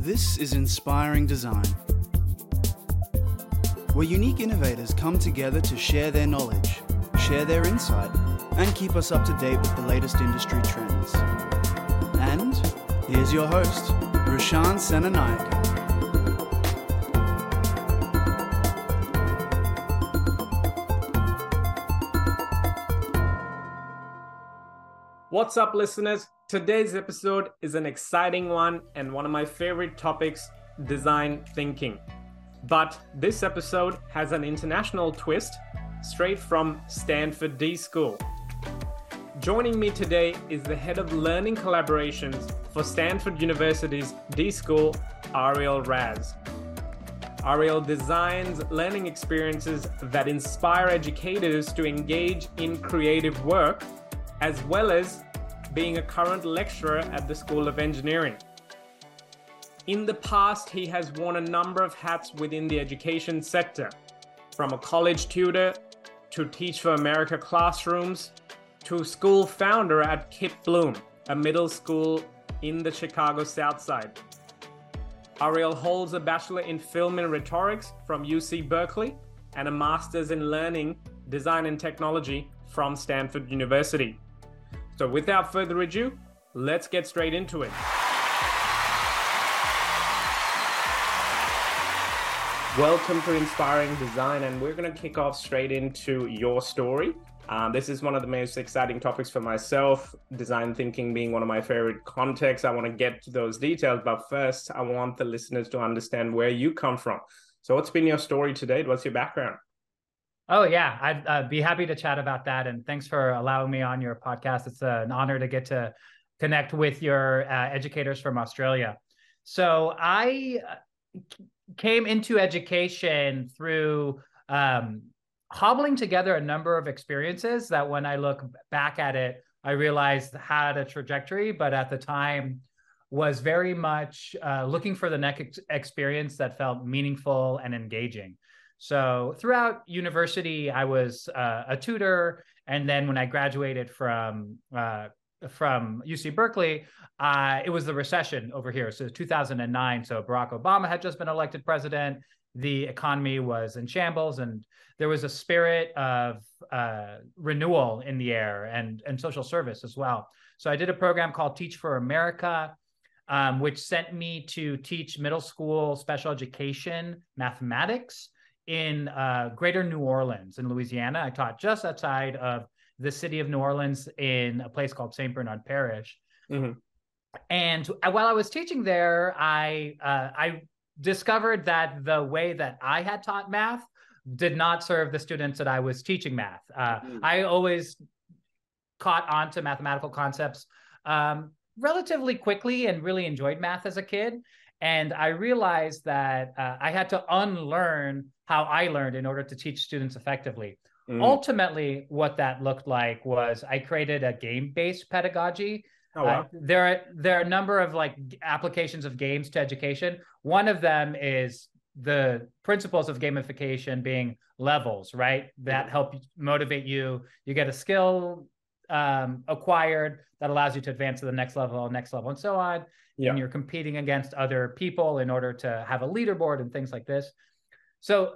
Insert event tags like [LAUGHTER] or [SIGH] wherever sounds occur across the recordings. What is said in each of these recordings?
This is Inspiring Design, where unique innovators come together to share their knowledge, share their insight, and keep us up to date with the latest industry trends. And here's your host, Rashan Senanayake. What's up, listeners? Today's episode is an exciting one and one of my favorite topics design thinking. But this episode has an international twist straight from Stanford D School. Joining me today is the head of learning collaborations for Stanford University's D School, Ariel Raz. Ariel designs learning experiences that inspire educators to engage in creative work, as well as being a current lecturer at the School of Engineering. In the past, he has worn a number of hats within the education sector, from a college tutor to Teach for America classrooms to school founder at KIPP Bloom, a middle school in the Chicago South Side. Ariel holds a Bachelor in Film and Rhetorics from UC Berkeley and a Master's in Learning, Design and Technology from Stanford University. So, without further ado, let's get straight into it. Welcome to Inspiring Design, and we're going to kick off straight into your story. Um, this is one of the most exciting topics for myself, design thinking being one of my favorite contexts. I want to get to those details, but first, I want the listeners to understand where you come from. So, what's been your story to date? What's your background? Oh yeah, I'd uh, be happy to chat about that. And thanks for allowing me on your podcast. It's uh, an honor to get to connect with your uh, educators from Australia. So I uh, came into education through um, hobbling together a number of experiences that, when I look back at it, I realized had a trajectory, but at the time was very much uh, looking for the next experience that felt meaningful and engaging. So throughout university, I was uh, a tutor, and then when I graduated from uh, from UC Berkeley, uh, it was the recession over here. So 2009. So Barack Obama had just been elected president. The economy was in shambles, and there was a spirit of uh, renewal in the air and and social service as well. So I did a program called Teach for America. Um, which sent me to teach middle school special education mathematics in uh, Greater New Orleans in Louisiana. I taught just outside of the city of New Orleans in a place called St. Bernard Parish. Mm-hmm. And while I was teaching there, I uh, I discovered that the way that I had taught math did not serve the students that I was teaching math. Uh, mm-hmm. I always caught on to mathematical concepts um, relatively quickly and really enjoyed math as a kid. And I realized that uh, I had to unlearn how I learned in order to teach students effectively. Mm. Ultimately, what that looked like was I created a game-based pedagogy. Oh, wow. uh, there are there are a number of like applications of games to education. One of them is the principles of gamification being levels, right? That help motivate you. You get a skill um, acquired that allows you to advance to the next level, next level, and so on. Yeah. And you're competing against other people in order to have a leaderboard and things like this. So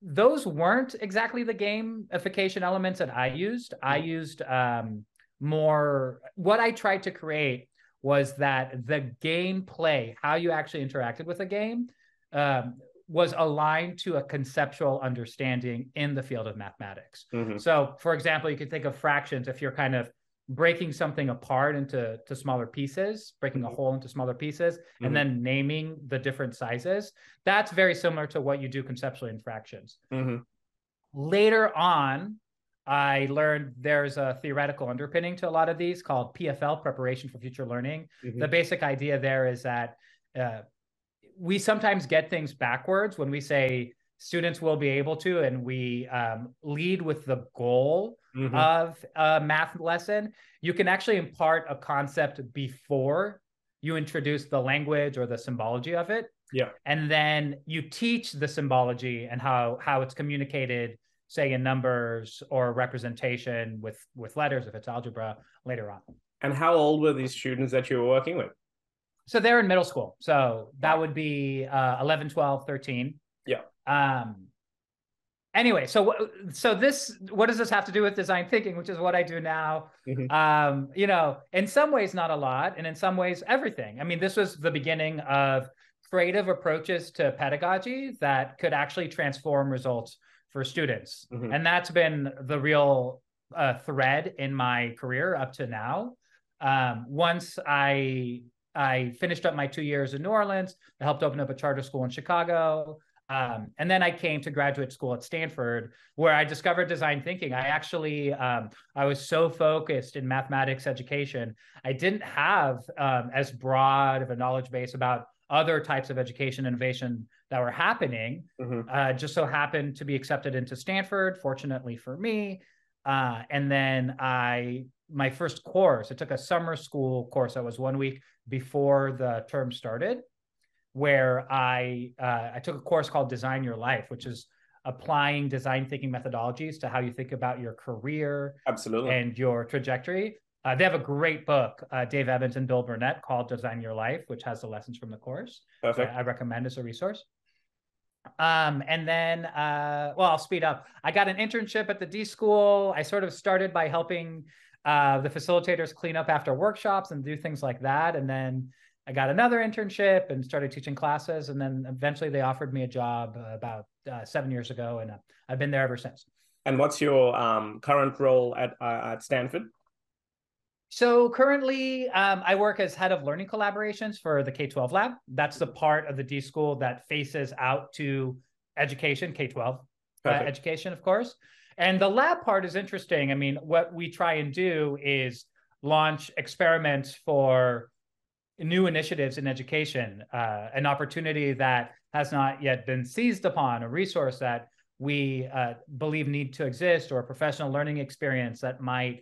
those weren't exactly the gamification elements that I used. I mm-hmm. used um, more what I tried to create was that the gameplay, how you actually interacted with a game, um, was aligned to a conceptual understanding in the field of mathematics. Mm-hmm. So, for example, you could think of fractions if you're kind of breaking something apart into to smaller pieces, breaking a mm-hmm. whole into smaller pieces, mm-hmm. and then naming the different sizes. That's very similar to what you do conceptually in fractions. Mm-hmm. Later on, I learned there's a theoretical underpinning to a lot of these called PFL, preparation for future learning. Mm-hmm. The basic idea there is that uh, we sometimes get things backwards when we say students will be able to, and we um, lead with the goal mm-hmm. of a math lesson. You can actually impart a concept before you introduce the language or the symbology of it. Yeah. And then you teach the symbology and how how it's communicated, say in numbers or representation with with letters if it's algebra later on. And how old were these students that you were working with? so they're in middle school. So that would be uh, 11, 12, 13. Yeah. Um, anyway, so so this what does this have to do with design thinking, which is what I do now? Mhm. Um, you know, in some ways not a lot, and in some ways everything. I mean, this was the beginning of creative approaches to pedagogy that could actually transform results for students, Mhm. and that's been the real uh, thread in my career up to now. Um, once I I finished up my two years in New Orleans, I helped open up a charter school in Chicago. Um, and then I came to graduate school at Stanford, where I discovered design thinking. I actually, um, I was so focused in mathematics education, I didn't have um, as broad of a knowledge base about other types of education innovation that were happening. Mhm. Uh, just so happened to be accepted into Stanford, fortunately for me. Uh, and then I, my first course, I took a summer school course that was one week before the term started where I uh, I took a course called Design Your Life, which is applying design thinking methodologies to how you think about your career Absolutely. and your trajectory. Uh, they have a great book, uh, Dave Evans and Bill Burnett, called Design Your Life, which has the lessons from the course. Perfect. I, I recommend as a resource. Um, and then, uh, well, I'll speed up. I got an internship at the D School. I sort of started by helping uh, the facilitators clean up after workshops and do things like that. And then I got another internship and started teaching classes. And then eventually they offered me a job uh, about uh, seven years ago, and uh, I've been there ever since. And what's your um, current role at uh, at Stanford? So currently, um, I work as head of learning collaborations for the K 12 lab. That's the part of the D school that faces out to education, K 12 uh, education, of course. And the lab part is interesting. I mean, what we try and do is launch experiments for new initiatives in education, uh, an opportunity that has not yet been seized upon, a resource that we uh, believe need to exist, or a professional learning experience that might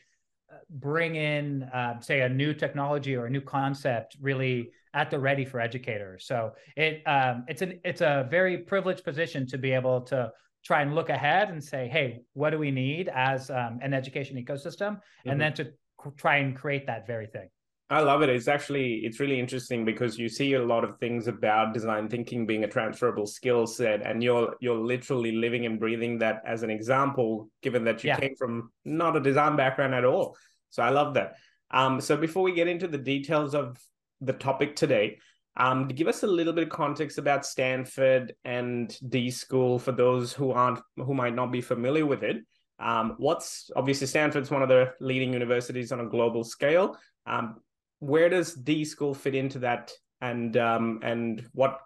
uh, bring in, uh, say, a new technology or a new concept really at the ready for educators. So it um, it's an it's a very privileged position to be able to try and look ahead and say, hey, what do we need as um, an education ecosystem, Mhm. and then to c- try and create that very thing. I love it. It's actually it's really interesting because you see a lot of things about design thinking being a transferable skill set, and you're you're literally living and breathing that as an example, given that you Yeah. came from not a design background at all. So I love that. Um, so before we get into the details of the topic today, um, give us a little bit of context about Stanford and D School for those who aren't who might not be familiar with it. Um, what's obviously Stanford's one of the leading universities on a global scale. Um, where does D School fit into that, and um, and what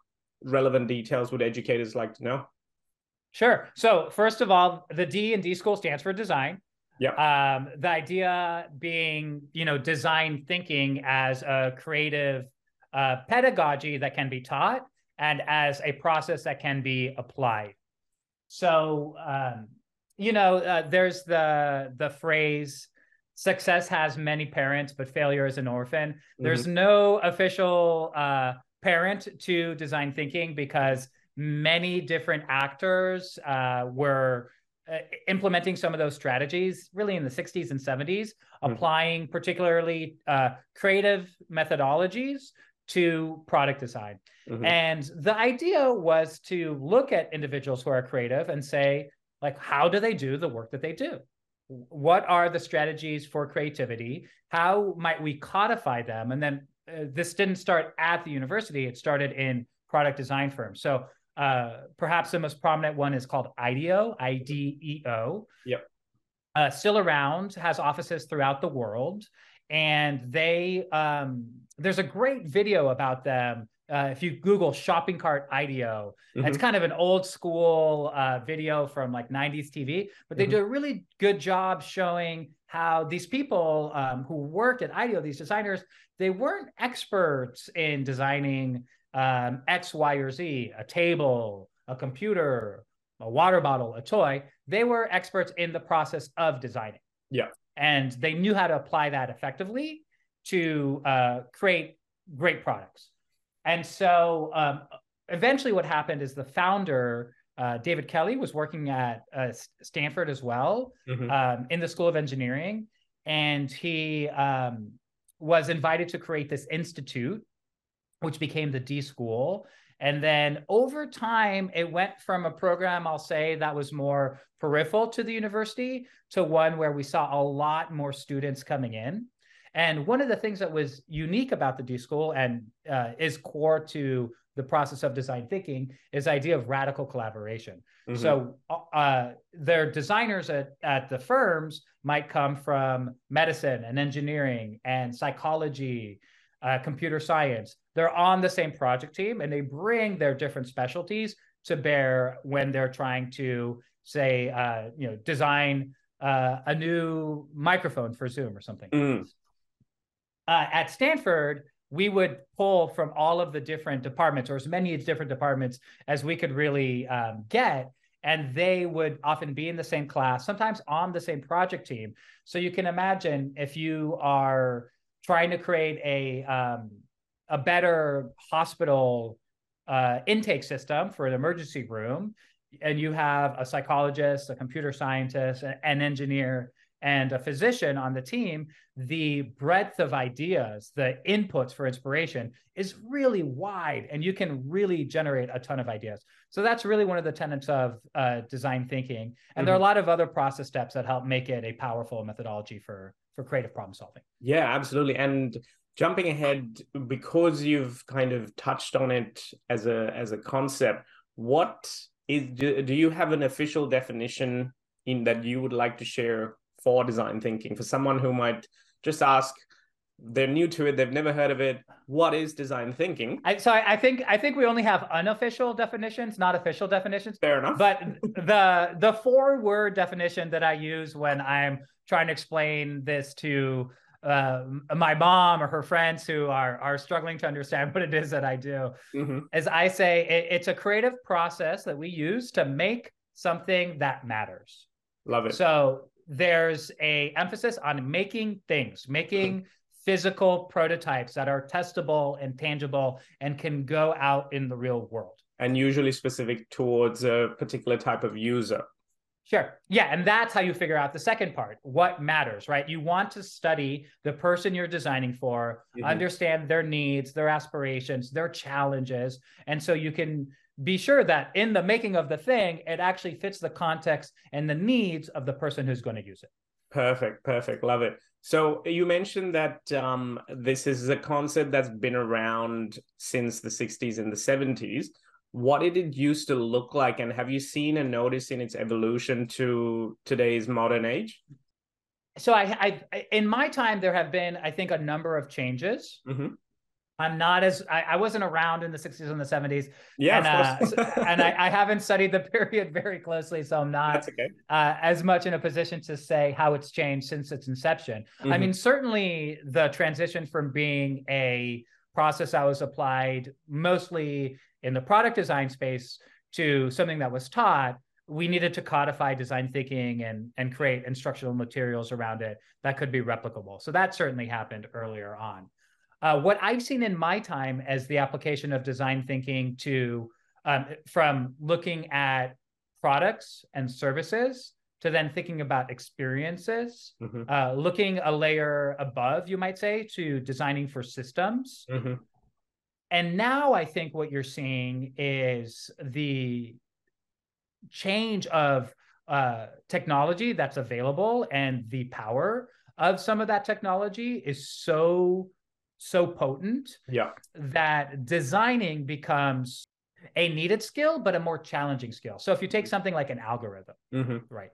relevant details would educators like to know? Sure. So first of all, the D and D school stands for design. Yeah. Um, the idea being, you know, design thinking as a creative uh, pedagogy that can be taught and as a process that can be applied. So, um, you know, uh, there's the the phrase "success has many parents, but failure is an orphan." There's no official uh, parent to design thinking because many different actors uh, were uh, implementing some of those strategies really in the 60s and 70s, Mhm. applying particularly uh, creative methodologies to product design. Mhm. And the idea was to look at individuals who are creative and say, like, how do they do the work that they do? What are the strategies for creativity? How might we codify them? And then uh, this didn't start at the university, it started in product design firms. So uh, perhaps the most prominent one is called IDEO, I D E O. Yep. Uh, still around, has offices throughout the world. And they, um, there's a great video about them. Uh, if you Google shopping cart IDEO, it's kind of an old school uh, video from like 90s TV, but they Mhm. do a really good job showing how these people um, who worked at IDEO, these designers, they weren't experts in designing um, X, Y, or Z, a table, a computer, a water bottle, a toy. They were experts in the process of designing. Yeah. And they knew how to apply that effectively to uh, create great products. And so um, eventually, what happened is the founder, uh, David Kelley, was working at uh, Stanford as well Mhm. um, in the School of Engineering. And he um, was invited to create this institute which became the D School. And then over time, it went from a program, I'll say, that was more peripheral to the university to one where we saw a lot more students coming in. And one of the things that was unique about the D School and uh, is core to the process of design thinking is the idea of radical collaboration. Mm-hmm. So uh, their designers at, at the firms might come from medicine and engineering and psychology, uh, computer science. They're on the same project team and they bring their different specialties to bear when they're trying to say, uh, you know, design uh, a new microphone for Zoom or something. Mm. At Stanford, we would pull from all of the different departments or as many different departments as we could really um, get. And they would often be in the same class sometimes on the same project team. So you can imagine if you are trying to create a um, a better hospital uh, intake system for an emergency room and you have a psychologist a computer scientist an engineer and a physician on the team, the breadth of ideas, the inputs for inspiration is really wide, and you can really generate a ton of ideas. So that's really one of the tenets of uh, design thinking. And mm-hmm. there are a mm-hmm. lot of other process steps that help make it a powerful methodology for for creative problem solving. Yeah, absolutely. And jumping ahead, because you've kind of touched on it as a as a concept, what is do, do you have an official definition in that you would like to share for design thinking for someone who might just ask they're new to it they've never heard of it what is design thinking? I, so I, I, think i think we only have unofficial definitions not official definitions. Fair enough. But the the four word definition that i use when i'm trying to explain this to uh, my mom or her friends who are are struggling to understand what it is that i do mm-hmm. is i say it, it's a creative process that we use to make something that matters. Love it. So there's a emphasis on making things, making physical prototypes that are testable and tangible and can go out in the real world. And usually specific towards a particular type of user. Sure. Yeah. And that's how you figure out the second part what matters, right? You want to study the person you're designing for, mm-hmm. understand their needs, their aspirations, their challenges. And so you can be sure that in the making of the thing, it actually fits the context and the needs of the person who's going to use it. Perfect, perfect, love it. So you mentioned that um, this is a concept that's been around since the 60s and the 70s. What did it used to look like, and have you seen and noticed in its evolution to today's modern age? So I, I in my time, there have been, I think, a number of changes. Mm-hmm. I'm not as I, I, wasn't around in the 60s and the 70s. Yeah, and, uh, and I, I, haven't studied the [LAUGHS] period very closely, so I'm not okay. uh, as much in a position to say how it's changed since its inception. Mm-hmm. I mean, certainly the transition from being a process that was applied mostly in the product design space to something that was taught. We needed to codify design thinking and and create instructional materials around it that could be replicable. So that certainly happened earlier on. Uh, what I've seen in my time as the application of design thinking to um, from looking at products and services to then thinking about experiences, mm-hmm. uh, looking a layer above, you might say, to designing for systems. Mm-hmm. And now I think what you're seeing is the change of uh, technology that's available and the power of some of that technology is so so potent yeah. that designing becomes a needed skill, but a more challenging skill. So if you take something like an algorithm, mm-hmm. right?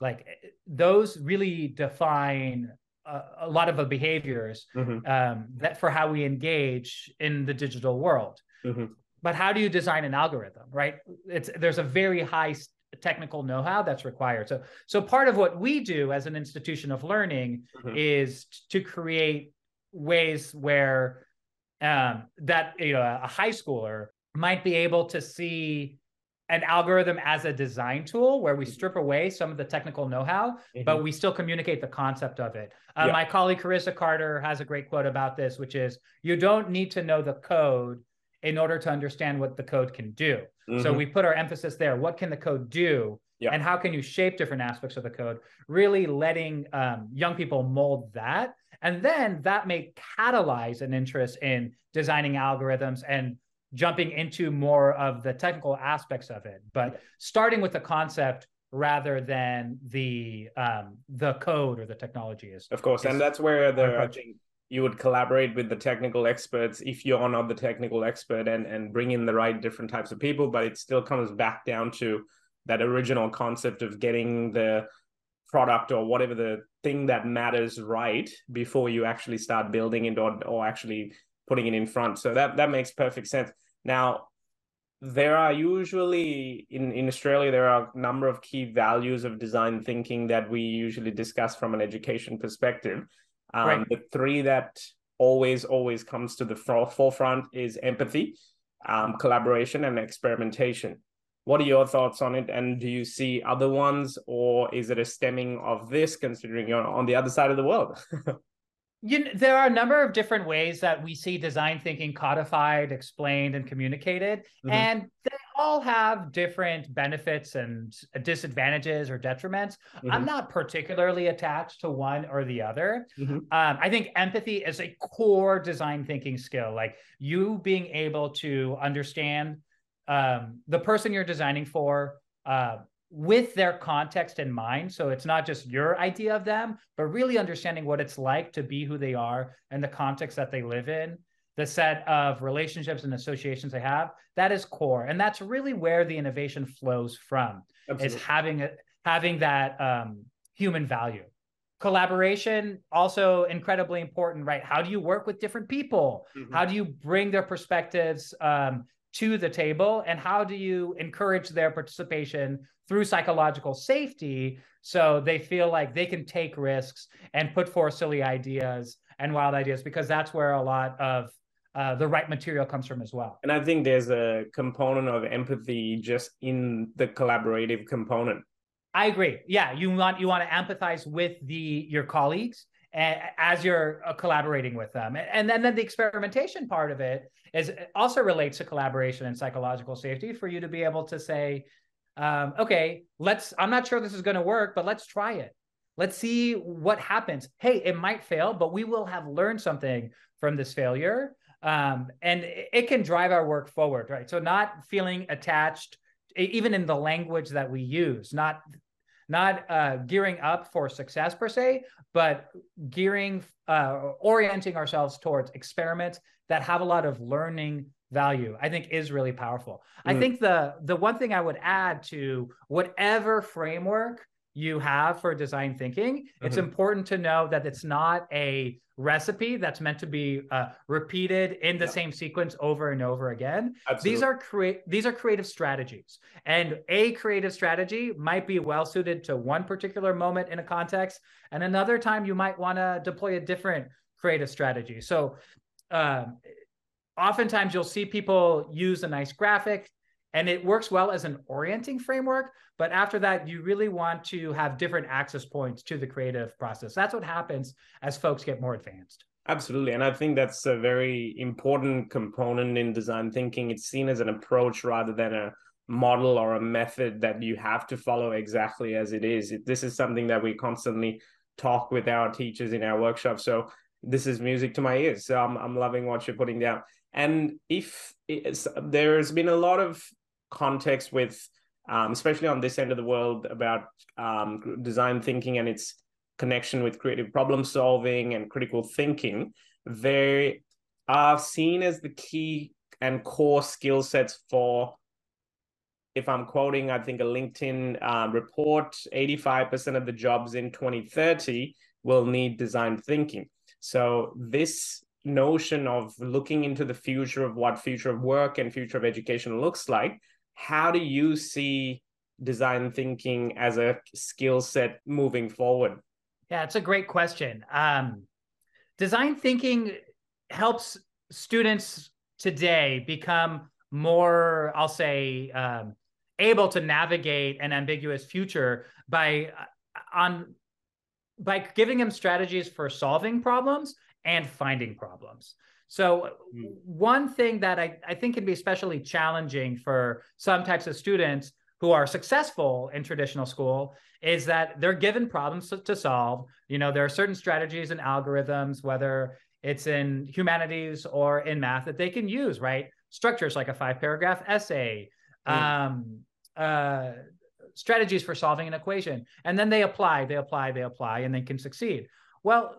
Like those really define a, a lot of the behaviors mm-hmm. um, that for how we engage in the digital world. Mm-hmm. But how do you design an algorithm, right? It's there's a very high technical know-how that's required. So so part of what we do as an institution of learning mm-hmm. is to create ways where um, that you know a high schooler might be able to see an algorithm as a design tool where we mm-hmm. strip away some of the technical know-how mm-hmm. but we still communicate the concept of it uh, yeah. my colleague carissa carter has a great quote about this which is you don't need to know the code in order to understand what the code can do mm-hmm. so we put our emphasis there what can the code do yeah. and how can you shape different aspects of the code really letting um, young people mold that And then that may catalyze an interest in designing algorithms and jumping into more of the technical aspects of it. But starting with the concept rather than the um, the code or the technology is of course, is and that's where the I think you would collaborate with the technical experts if you're not the technical expert and and bring in the right different types of people. But it still comes back down to that original concept of getting the product or whatever the thing that matters right before you actually start building it or, or actually putting it in front. So that that makes perfect sense. Now, there are usually in, in Australia, there are a number of key values of design thinking that we usually discuss from an education perspective. Um, Right. The three that always, always comes to the forefront is empathy, um, collaboration, and experimentation. What are your thoughts on it? And do you see other ones, or is it a stemming of this, considering you're on the other side of the world? [LAUGHS] you know, there are a number of different ways that we see design thinking codified, explained, and communicated, Mhm. and they all have different benefits and disadvantages or detriments. I'm Mhm. not particularly attached to one or the other. Mhm. Um, I think empathy is a core design thinking skill, like you being able to understand um, the person you're designing for. Uh, with their context in mind. So it's not just your idea of them, but really understanding what it's like to be who they are and the context that they live in, the set of relationships and associations they have. That is core. And that's really where the innovation flows from is having a, having that um, human value. Collaboration also incredibly important, right? How do you work with different people? Mhm. How do you bring their perspectives um, to the table and how do you encourage their participation through psychological safety so they feel like they can take risks and put forth silly ideas and wild ideas? Because that's where a lot of uh, the right material comes from as well. And I think there's a component of empathy just in the collaborative component. i agree. Yeah you want you want to empathize with the your colleagues as you're uh, collaborating with them. And then, then the experimentation part of it is also relates to collaboration and psychological safety for you to be able to say um, okay let's i'm not sure this is going to work but let's try it. Let's see what happens. Hey it might fail but we will have learned something from this failure. Um, and it can drive our work forward right? So not feeling attached even in the language that we use not not uh, gearing up for success per se, but gearing, uh, orienting ourselves towards experiments that have a lot of learning value. I think is really powerful. I Mm. think the the one thing I would add to whatever framework you have for design thinking, it's Mhm. important to know that it's not a recipe that's meant to be uh, repeated in the Yeah. same sequence over and over again Absolutely. these are create these are creative strategies and a creative strategy might be well suited to one particular moment in a context and another time you might want to deploy a different creative strategy so um, oftentimes you'll see people use a nice graphic and it works well as an orienting framework but after that you really want to have different access points to the creative process that's what happens as folks get more advanced Absolutely. And I think that's a very important component in design thinking. It's seen as an approach rather than a model or a method that you have to follow exactly as it is. This is something that we constantly talk with our teachers in our workshop. So this is music to my ears. So I'm, I'm loving what you're putting down. And if it's, there's been a lot of context with, um, especially on this end of the world, about um, design thinking and its connection with creative problem solving and critical thinking, they are seen as the key and core skill sets for. If I'm quoting, I think a LinkedIn uh, report, 85% of the jobs in 2030 will need design thinking. So, this notion of looking into the future of what future of work and future of education looks like, how do you see design thinking as a skill set moving forward? Yeah, it's a great question. Um, design thinking helps students today become more, I'll say, um, able to navigate an ambiguous future by uh, on by giving them strategies for solving problems and finding problems. So Mm. one thing that I, I think can be especially challenging for some types of students who are successful in traditional school is that they're given problems to, to solve. You know, there are certain strategies and algorithms, whether it's in humanities or in math, that they can use, right? Structures like a five paragraph essay, mm. um, uh, strategies for solving an equation. And then they apply, they apply, they apply, and they can succeed. Well,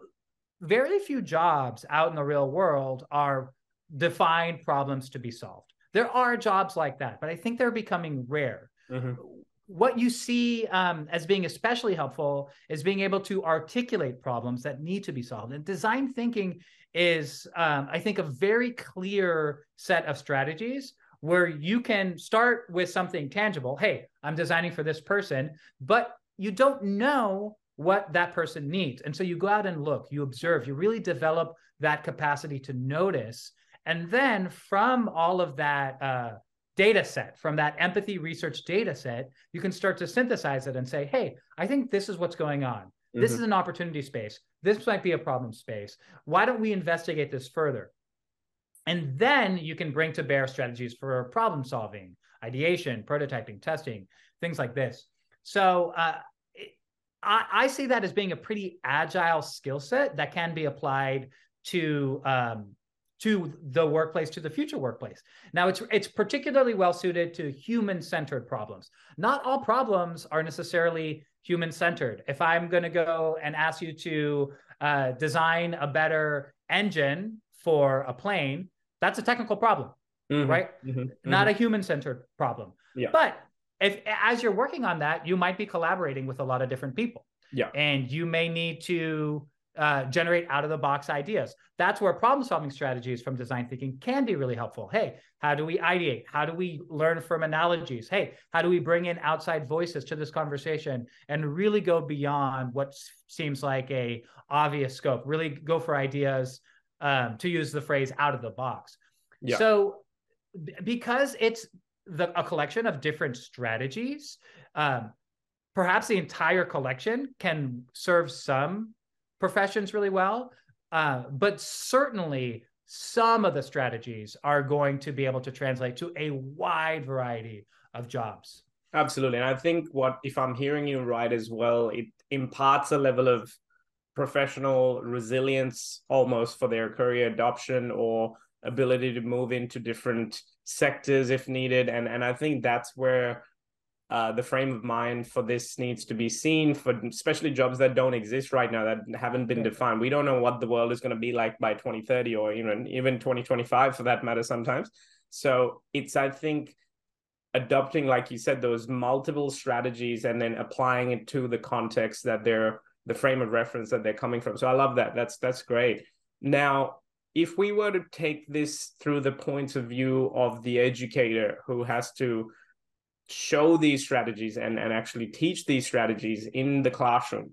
very few jobs out in the real world are defined problems to be solved. There are jobs like that, but I think they're becoming rare. Mm-hmm. What you see um, as being especially helpful is being able to articulate problems that need to be solved. And design thinking is, um, I think, a very clear set of strategies where you can start with something tangible. Hey, I'm designing for this person, but you don't know what that person needs. And so you go out and look, you observe, you really develop that capacity to notice. And then from all of that uh, data set, from that empathy research data set, you can start to synthesize it and say, hey, I think this is what's going on. Mm-hmm. This is an opportunity space. This might be a problem space. Why don't we investigate this further? And then you can bring to bear strategies for problem solving, ideation, prototyping, testing, things like this. So uh, I, I, see that as being a pretty agile skill set that can be applied to um, to the workplace, to the future workplace. Now, it's it's particularly well suited to human centered problems. Not all problems are necessarily human centered. If I'm going to go and ask you to uh, design a better engine for a plane, that's a technical problem, mm-hmm, right? Mm-hmm, Not mm-hmm. a human centered problem. Yeah. But if as you're working on that, you might be collaborating with a lot of different people. Yeah. And you may need to uh, generate out of the box ideas. That's where problem solving strategies from design thinking can be really helpful. Hey, how do we ideate? How do we learn from analogies? Hey, how do we bring in outside voices to this conversation and really go beyond what seems like a obvious scope? Really go for ideas um, to use the phrase out of the box. Yeah. So because it's the, a collection of different strategies, um, perhaps the entire collection can serve some professions really well, uh, but certainly some of the strategies are going to be able to translate to a wide variety of jobs. Absolutely. And I think what, if I'm hearing you right as well, it imparts a level of professional resilience almost for their career adoption or ability to move into different sectors if needed. And, and I think that's where uh, the frame of mind for this needs to be seen for especially jobs that don't exist right now that haven't been yeah. defined. We don't know what the world is going to be like by 2030 or even even 2025 for that matter sometimes. So it's I think adopting like you said those multiple strategies and then applying it to the context that they're the frame of reference that they're coming from. So I love that. That's that's great. Now, if we were to take this through the point of view of the educator who has to show these strategies and, and actually teach these strategies in the classroom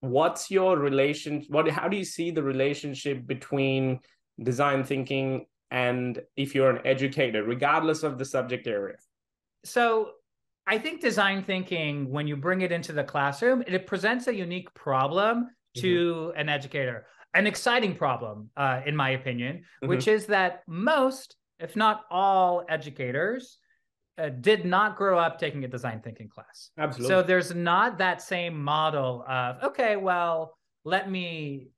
what's your relation what how do you see the relationship between design thinking and if you're an educator regardless of the subject area so i think design thinking when you bring it into the classroom it presents a unique problem to mm-hmm. an educator an exciting problem uh, in my opinion mm-hmm. which is that most if not all educators uh, did not grow up taking a design thinking class. Absolutely. So there's not that same model of, okay, well, let me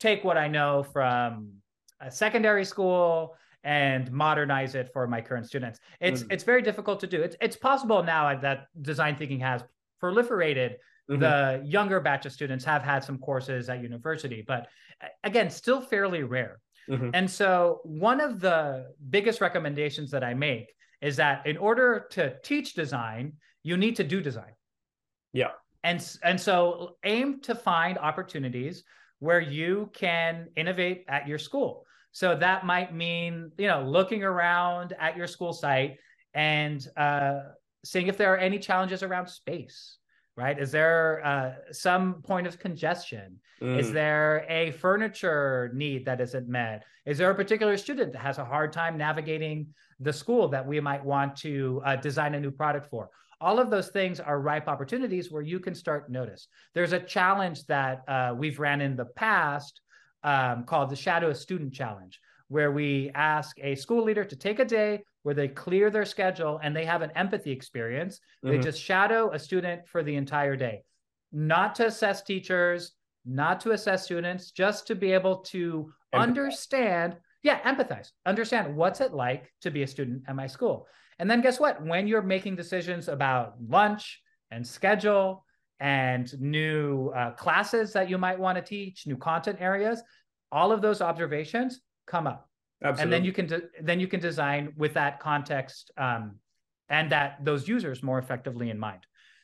take what I know from a secondary school and modernize it for my current students. It's mm. it's very difficult to do. It's it's possible now that design thinking has proliferated. Mm-hmm. The younger batch of students have had some courses at university, but again, still fairly rare. Mm-hmm. And so, one of the biggest recommendations that I make is that in order to teach design, you need to do design. Yeah. And, and so aim to find opportunities where you can innovate at your school. So that might mean, you know, looking around at your school site and uh, seeing if there are any challenges around space, right? Is there uh, some point of congestion? Mm. Is there a furniture need that isn't met? Is there a particular student that has a hard time navigating the school that we might want to uh, design a new product for. All of those things are ripe opportunities where you can start notice. There's a challenge that uh, we've ran in the past um, called the Shadow Student Challenge, where we ask a school leader to take a day where they clear their schedule and they have an empathy experience. Mm-hmm. They just shadow a student for the entire day, not to assess teachers, not to assess students, just to be able to empathize. understand, yeah, empathize, understand what's it like to be a student at my school. And then guess what? When you're making decisions about lunch and schedule and new uh, classes that you might want to teach, new content areas, all of those observations come up. Absolutely. And then you can de- then you can design with that context um, and that those users more effectively in mind.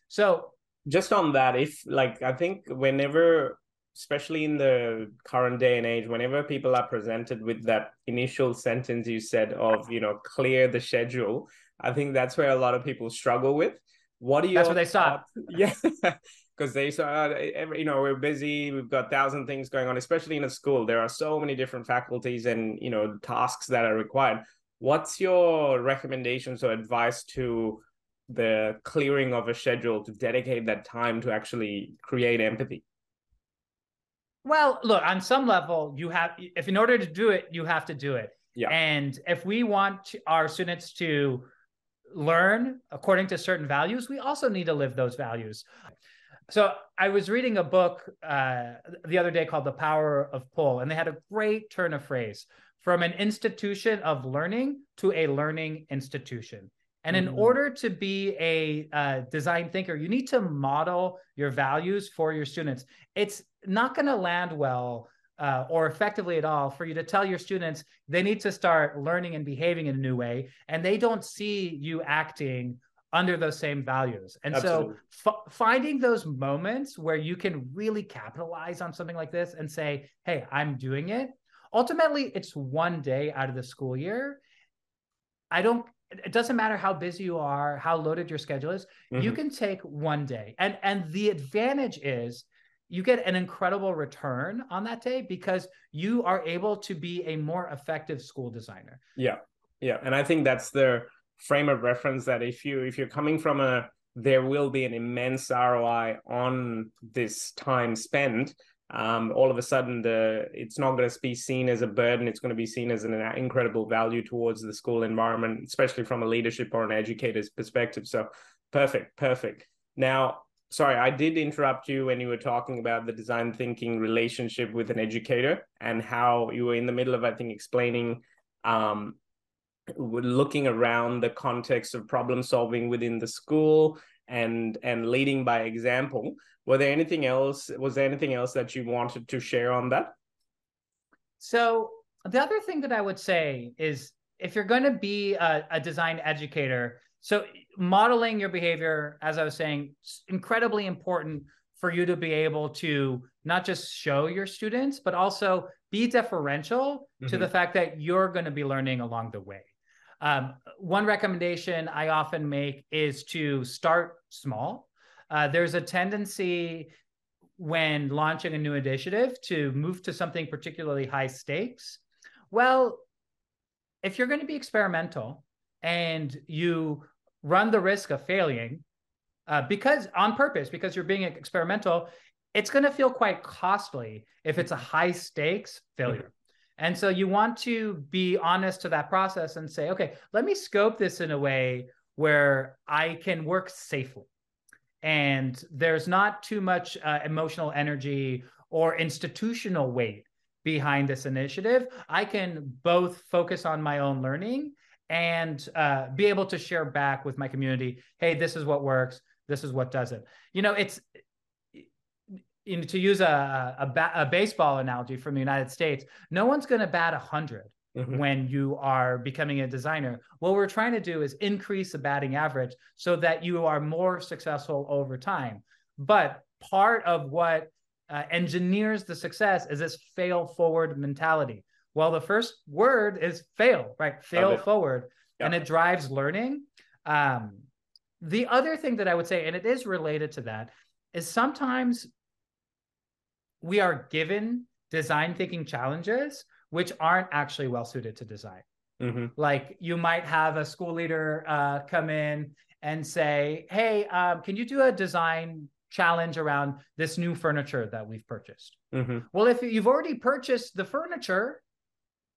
So just on that, if like I think whenever especially in the current day and age whenever people are presented with that initial sentence you said of you know clear the schedule i think that's where a lot of people struggle with what do you that's where they stop [LAUGHS] yeah because they saw uh, every you know we're busy we've got thousand things going on especially in a school there are so many different faculties and you know tasks that are required what's your recommendations or advice to the clearing of a schedule to dedicate that time to actually create empathy well, look, on some level, you have, if in order to do it, you have to do it. Yeah. And if we want our students to learn according to certain values, we also need to live those values. So I was reading a book uh, the other day called The Power of Pull, and they had a great turn of phrase from an institution of learning to a learning institution. And in mm-hmm. order to be a uh, design thinker, you need to model your values for your students. It's not going to land well uh, or effectively at all for you to tell your students they need to start learning and behaving in a new way, and they don't see you acting under those same values. And Absolutely. so f- finding those moments where you can really capitalize on something like this and say, hey, I'm doing it. Ultimately, it's one day out of the school year. I don't it doesn't matter how busy you are, how loaded your schedule is. Mm-hmm. You can take one day. And and the advantage is you get an incredible return on that day because you are able to be a more effective school designer. Yeah. Yeah, and I think that's the frame of reference that if you if you're coming from a there will be an immense ROI on this time spent um, all of a sudden the it's not going to be seen as a burden. It's going to be seen as an incredible value towards the school environment especially from a leadership or an educator's perspective. So perfect perfect. Now sorry i did interrupt you when you were talking about the design thinking relationship with an educator and how you were in the middle of i think explaining um, looking around the context of problem solving within the school and and leading by example. Were there anything else was there anything else that you wanted to share on that? So the other thing that i would say is if you're going to be a, a design educator so modeling your behavior as i was saying incredibly important for you to be able to not just show your students but also be deferential mm-hmm. to the fact that you're going to be learning along the way um, one recommendation I often make is to start small. Uh, there's a tendency when launching a new initiative to move to something particularly high stakes. Well, if you're going to be experimental and you run the risk of failing uh, because on purpose, because you're being experimental, it's going to feel quite costly if it's a high stakes failure. And so you want to be honest to that process and say, okay, let me scope this in a way where I can work safely. And there's not too much uh, emotional energy or institutional weight behind this initiative. I can both focus on my own learning and uh, be able to share back with my community hey, this is what works, this is what doesn't. You know, it's you know, to use a, a, ba- a, baseball analogy from the United States, no one's going to bat 100 mm-hmm. when you are becoming a designer. What we're trying to do is increase the batting average so that you are more successful over time. But part of what uh, engineers the success is this fail forward mentality. Well, the first word is fail, right? Fail forward, yeah. and it drives learning. Um, the other thing that I would say, and it is related to that, is sometimes we are given design thinking challenges which aren't actually well suited to design. Mm-hmm. Like you might have a school leader uh, come in and say, "Hey, um, can you do a design challenge around this new furniture that we've purchased?" Mm-hmm. Well, if you've already purchased the furniture,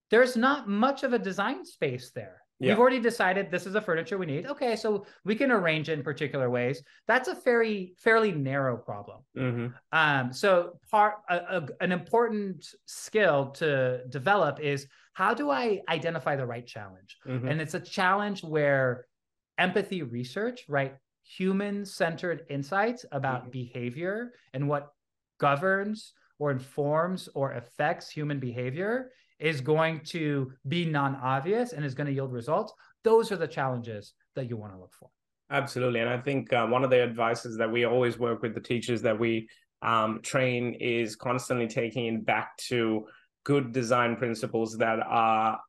there's not much of a design space there. Yeah. We've already decided this is the furniture we need. Okay, so we can arrange it in particular ways. That's a very fairly narrow problem. Mhm. Um, so part a, a- an important skill to develop is how do I identify the right challenge? Mhm. And it's a challenge where empathy research, right? Human centered insights about Mhm. behavior and what governs or informs or affects human behavior is going to be non obvious and is going to yield results. Those are the challenges that you want to look for. Absolutely. And I think uh, one of the advices that we always work with the teachers that we um, train is constantly taking it back to good design principles that are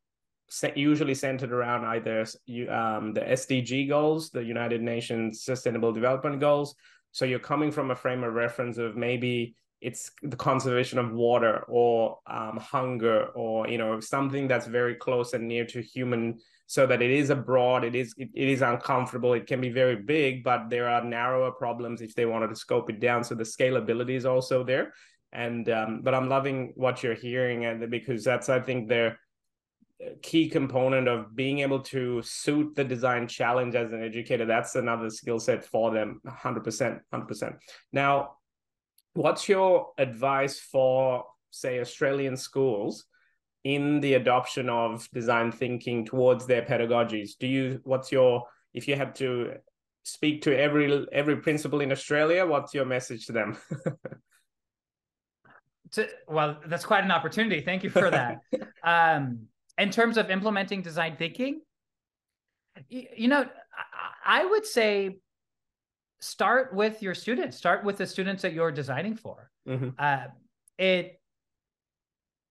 usually centered around either um, the SDG goals, the United Nations Sustainable Development Goals. So you're coming from a frame of reference of maybe it's the conservation of water or um, hunger or you know something that's very close and near to human so that it is abroad it is it, it is uncomfortable it can be very big but there are narrower problems if they wanted to scope it down. So the scalability is also there. And um, but i'm loving what you're hearing and because that's i think the key component of being able to suit the design challenge as an educator. That's another skill set for them. 100% 100% now what's your advice for say australian schools in the adoption of design thinking towards their pedagogies do you what's your if you had to speak to every every principal in australia what's your message to them [LAUGHS] To, well, that's quite an opportunity. Thank you for that. [LAUGHS] um, in terms of implementing design thinking, you, you know, I, I would say start with your students. Start with the students that you're designing for. Mhm. Uh, it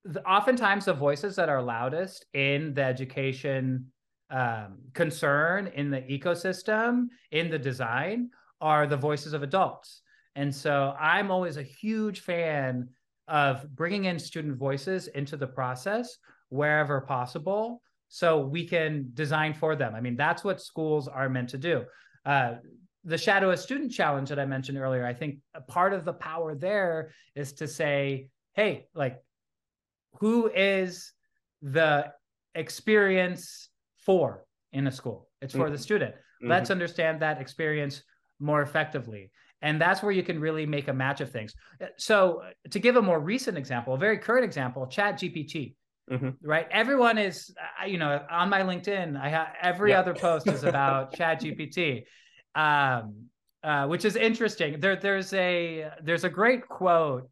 the, oftentimes the voices that are loudest in the education um, concern in the ecosystem in the design are the voices of adults and so i'm always a huge fan of bringing in student voices into the process wherever possible so we can design for them i mean that's what schools are meant to do uh, the shadow a student challenge that i mentioned earlier i think a part of the power there is to say hey like who is the experience for in a school? It's for the student. Let's understand that experience more effectively. And that's where you can really make a match of things. So to give a more recent example a very current example chat gpt Mhm. right? Everyone is uh, you know on my linkedin i have every Yeah. other post is about [LAUGHS] chat gpt um, uh, which is interesting there there's a there's a great quote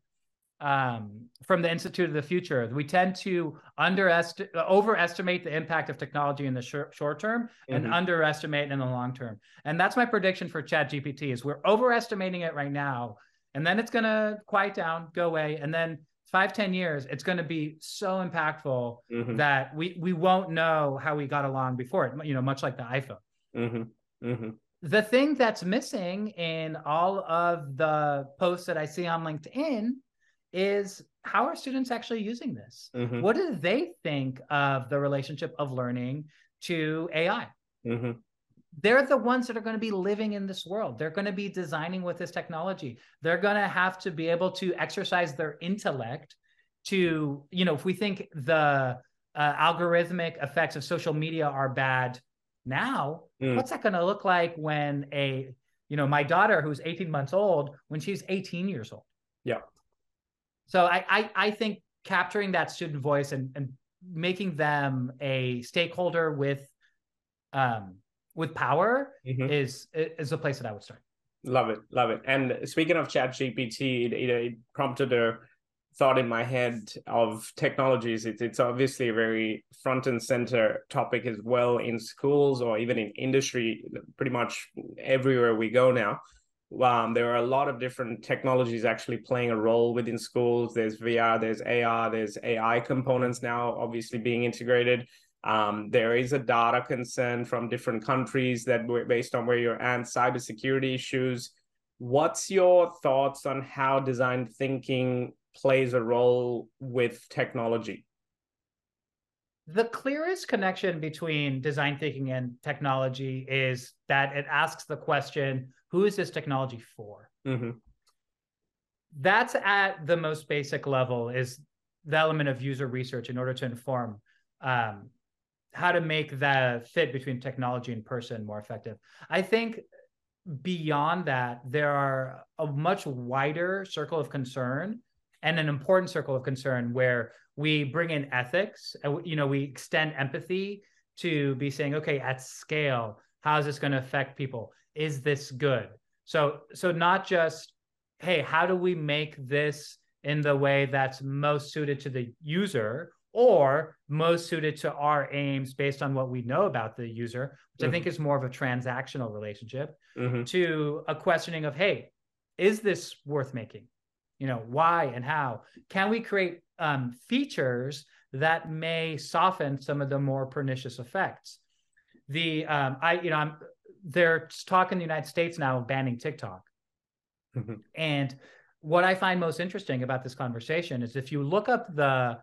um, from the Institute of the Future. We tend to underestimate, overestimate the impact of technology in the short, short term and Mhm. underestimate in the long term. And that's my prediction for Chat GPT is we're overestimating it right now, and then it's going to quiet down, go away, and then five, ten years, it's going to be so impactful Mhm. that we we won't know how we got along before it. You know, much like the iPhone Mhm. The thing that's missing in all of the posts that I see on LinkedIn is how are students actually using this? Mhm. What do they think of the relationship of learning to AI? Mhm. They're the ones that are going to be living in this world. They're going to be designing with this technology. They're going to have to be able to exercise their intellect to, you know, if we think the uh, algorithmic effects of social media are bad now, Mm. what's that going to look like when a, you know, my daughter who's 18 months old, when she's 18 years old? Yeah. So I, I, I think capturing that student voice and, and making them a stakeholder with, um, with power Mhm. is is a place that I would start. Love it, love it. And speaking of Chat GPT, it, it, it prompted a thought in my head of technologies. It's it's obviously a very front and center topic as well in schools or even in industry, pretty much everywhere we go now. Um, there are a lot of different technologies actually playing a role within schools. There's VR, there's AR, there's AI components now obviously being integrated. Um, there is a data concern from different countries that based on where you're at, cybersecurity issues. What's your thoughts on how design thinking plays a role with technology? The clearest connection between design thinking and technology is that it asks the question, who is this technology for? Mm-hmm. That's at the most basic level is the element of user research in order to inform um, how to make the fit between technology and person more effective. I think beyond that, there are a much wider circle of concern and an important circle of concern where we bring in ethics and you know we extend empathy to be saying okay at scale how is this going to affect people is this good so so not just hey how do we make this in the way that's most suited to the user or most suited to our aims based on what we know about the user which mm-hmm. i think is more of a transactional relationship mm-hmm. to a questioning of hey is this worth making you know why and how. Can we create um, features that may soften some of the more pernicious effects? The um, i you know i'm there's talk in the united states now of banning tiktok. Mm-hmm. and what i find most interesting about this conversation is if you look up the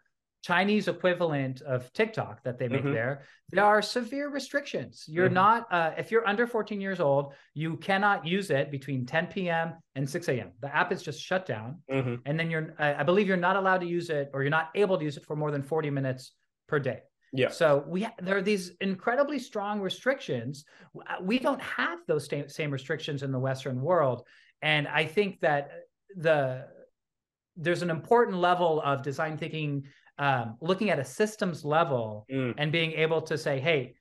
Chinese equivalent of TikTok that they make mm-hmm. there, there are severe restrictions. You're mm-hmm. not, uh, if you're under 14 years old, you cannot use it between 10 p.m. and 6 a.m. The app is just shut down. Mm-hmm. And then you're, I believe you're not allowed to use it or you're not able to use it for more than 40 minutes per day. Yeah. So we ha- there are these incredibly strong restrictions. We don't have those same, same restrictions in the Western world. And I think that the there's an important level of design thinking um, looking at a systems level mm. and being able to say, hey,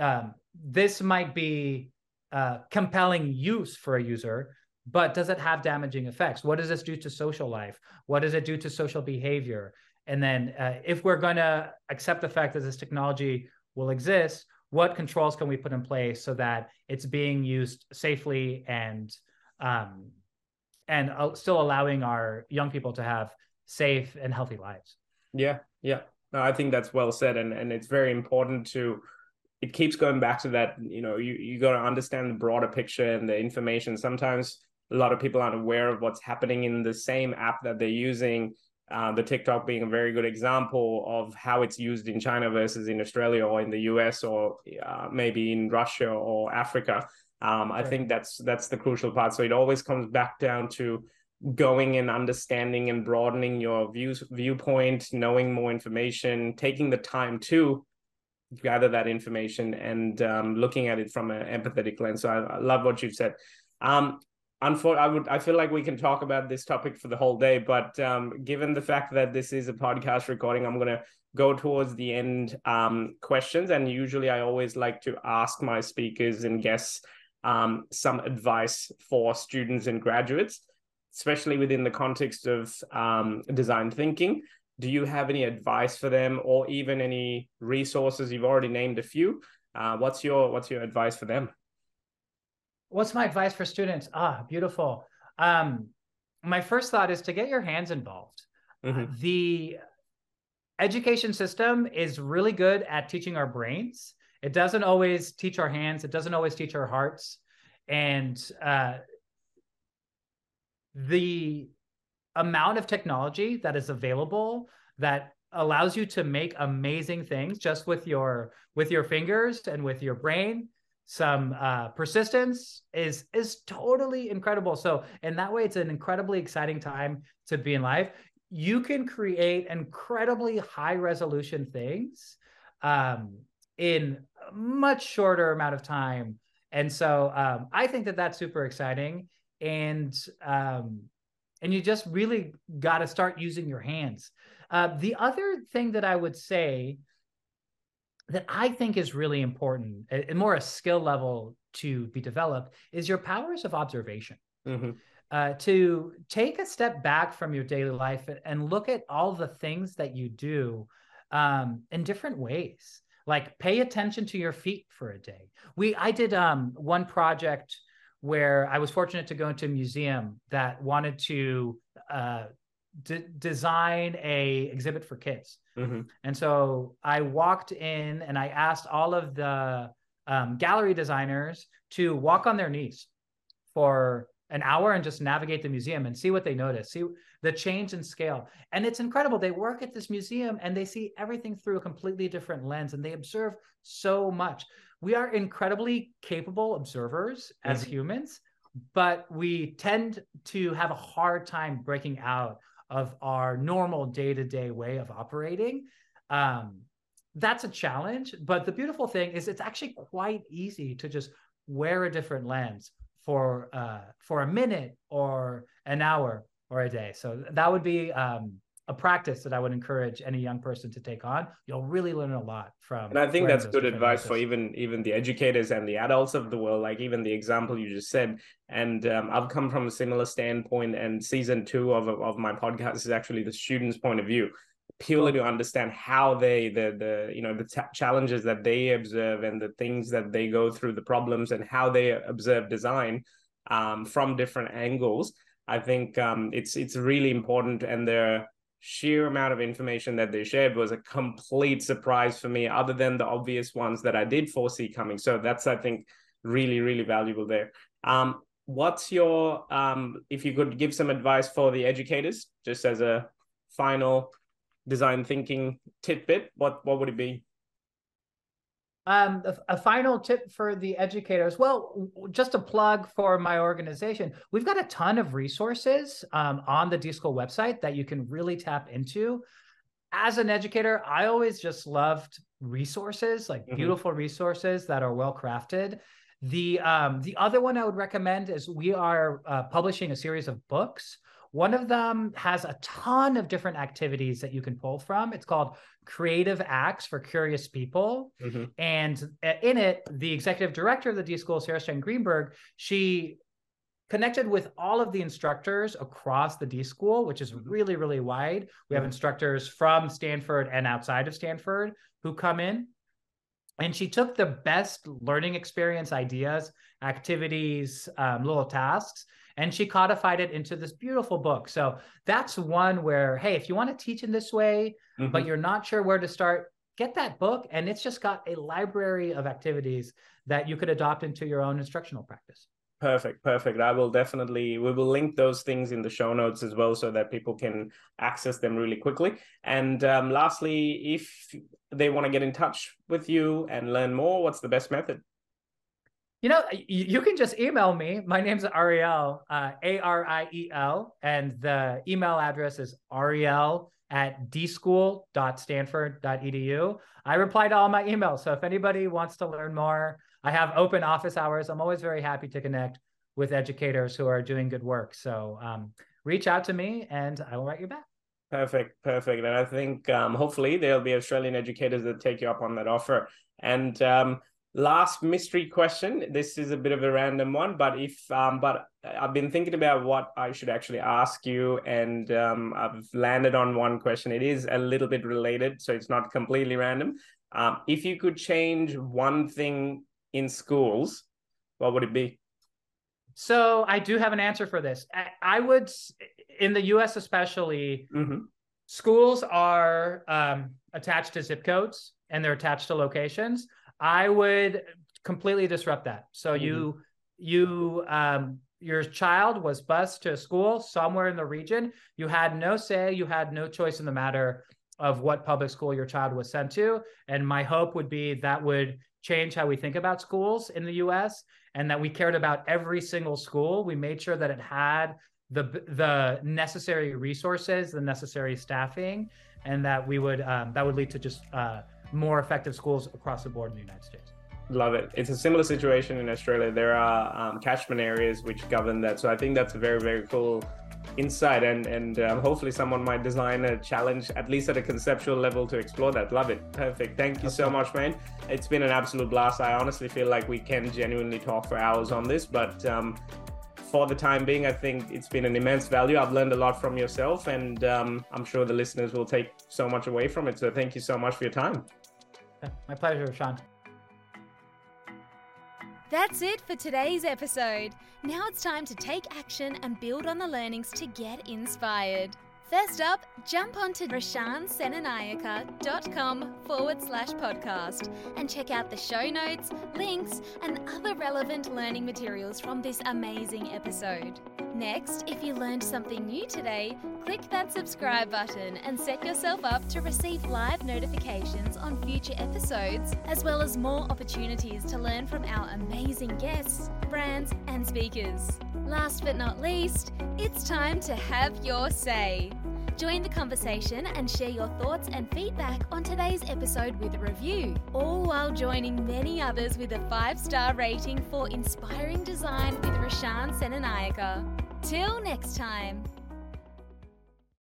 um, this might be uh, compelling use for a user, but does it have damaging effects? What does this do to social life? What does it do to social behavior? And then, uh, if we're going to accept the fact that this technology will exist, what controls can we put in place so that it's being used safely and um, and uh, still allowing our young people to have safe and healthy lives? Yeah, yeah. No, I think that's well said, and and it's very important to. It keeps going back to that. You know, you you got to understand the broader picture and the information. Sometimes a lot of people aren't aware of what's happening in the same app that they're using. Uh, the TikTok being a very good example of how it's used in China versus in Australia or in the US or uh, maybe in Russia or Africa. Um, I right. think that's that's the crucial part. So it always comes back down to going and understanding and broadening your views viewpoint knowing more information taking the time to gather that information and um, looking at it from an empathetic lens. So i, I love what you've said. Um unfor- i would i feel like we can talk about this topic for the whole day but um, given the fact that this is a podcast recording i'm going to go towards the end um, questions. And usually i always like to ask my speakers and guests um, some advice for students and graduates especially within the context of um, design thinking. Do you have any advice for them, or even any resources? You've already named a few. Uh, what's your What's your advice for them? What's my advice for students? Ah, beautiful. Um, my first thought is to get your hands involved. Mm-hmm. The education system is really good at teaching our brains. It doesn't always teach our hands. It doesn't always teach our hearts. And uh, the amount of technology that is available that allows you to make amazing things just with your with your fingers and with your brain. Some uh, persistence is is totally incredible. So in that way it's an incredibly exciting time to be in life. You can create incredibly high resolution things um, in a much shorter amount of time. And so um, i think that that's super exciting and um, and you just really got to start using your hands. Uh, the other thing that I would say that I think is really important and more a skill level to be developed is your powers of observation. Mm-hmm. Uh, to take a step back from your daily life and look at all the things that you do um, in different ways. Like pay attention to your feet for a day. We I did um, one project where I was fortunate to go into a museum that wanted to uh, d- design a exhibit for kids. Mm-hmm. And so I walked in and I asked all of the um, gallery designers to walk on their knees for an hour and just navigate the museum and see what they notice, see the change in scale. And it's incredible. They work at this museum and they see everything through a completely different lens and they observe so much we are incredibly capable observers as mm-hmm. humans, but we tend to have a hard time breaking out of our normal day to day way of operating. Um, that's a challenge. But the beautiful thing is it's actually quite easy to just wear a different lens for uh, for a minute or an hour or a day. So that would be um, a practice that I would encourage any young person to take on. You'll really learn a lot from. And I think that's good advice for even even the educators and the adults of the world. Like even the example you just said. And um, I've come from a similar standpoint. And season two of of my podcast is actually the students' point of view purely to understand how they the the you know the t- challenges that they observe and the things that they go through the problems and how they observe design um, from different angles i think um, it's it's really important and the sheer amount of information that they shared was a complete surprise for me other than the obvious ones that i did foresee coming so that's i think really really valuable there um, what's your um, if you could give some advice for the educators just as a final design thinking tidbit, what what would it be? Um, a, a, final tip for the educators. Well, just a plug for my organization. We've got a ton of resources um, on the D School website that you can really tap into. As an educator, I always just loved resources, like mm-hmm. beautiful resources that are well crafted. The um, the other one I would recommend is we are uh, publishing a series of books one of them has a ton of different activities that you can pull from. It's called Creative Acts for Curious People. Mm-hmm. And uh, in it, the executive director of the D School, Sarah Stein Greenberg, she connected with all of the instructors across the D School, which is mm-hmm. really, really wide. We have mm-hmm. instructors from Stanford and outside of Stanford who come in. And she took the best learning experience ideas, activities, um, little tasks, and she codified it into this beautiful book. So that's one where, hey, if you want to teach in this way, mm-hmm. but you're not sure where to start, get that book. And it's just got a library of activities that you could adopt into your own instructional practice. Perfect, perfect. I will definitely we will link those things in the show notes as well, so that people can access them really quickly. And um, lastly, if they want to get in touch with you and learn more, what's the best method? You know, you can just email me. My name's Ariel, uh, A R I E L, and the email address is ariel at dschool.stanford.edu. I reply to all my emails. So if anybody wants to learn more, I have open office hours. I'm always very happy to connect with educators who are doing good work. So um, reach out to me and I will write you back. Perfect, perfect. And I think um, hopefully there'll be Australian educators that take you up on that offer. And um, last mystery question. This is a bit of a random one but if um but i've been thinking about what i should actually ask you and um i've landed on one question. It is a little bit related so it's not completely random. Um if you could change one thing in schools what would it be? So i do have an answer for this. I, I would in the us especially mm-hmm. schools are um attached to zip codes and they're attached to locations I would completely disrupt that. So mm-hmm. you you um your child was bused to a school somewhere in the region. You had no say, you had no choice in the matter of what public school your child was sent to. And my hope would be that would change how we think about schools in the US and that we cared about every single school. We made sure that it had the the necessary resources, the necessary staffing, and that we would um, that would lead to just uh, more effective schools across the board in the United States. Love it. It's a similar situation in Australia. There are um, catchment areas which govern that. So I think that's a very, very cool insight. And, and um, hopefully someone might design a challenge, at least at a conceptual level, to explore that. Love it. Perfect. Thank you okay. so much, man. It's been an absolute blast. I honestly feel like we can genuinely talk for hours on this, but um, for the time being, I think it's been an immense value. I've learned a lot from yourself, and um, I'm sure the listeners will take so much away from it. So thank you so much for your time. [LAUGHS] My pleasure, Sean. That's it for today's episode. Now it's time to take action and build on the learnings to get inspired. First up, jump onto rashansenanayake.com forward slash podcast and check out the show notes, links, and other relevant learning materials from this amazing episode. Next, if you learned something new today, click that subscribe button and set yourself up to receive live notifications on future episodes, as well as more opportunities to learn from our amazing guests, brands, and speakers. Last but not least, it's time to have your say. Join the conversation and share your thoughts and feedback on today's episode with a review, all while joining many others with a five star rating for Inspiring Design with Rashan Senanayake. Till next time.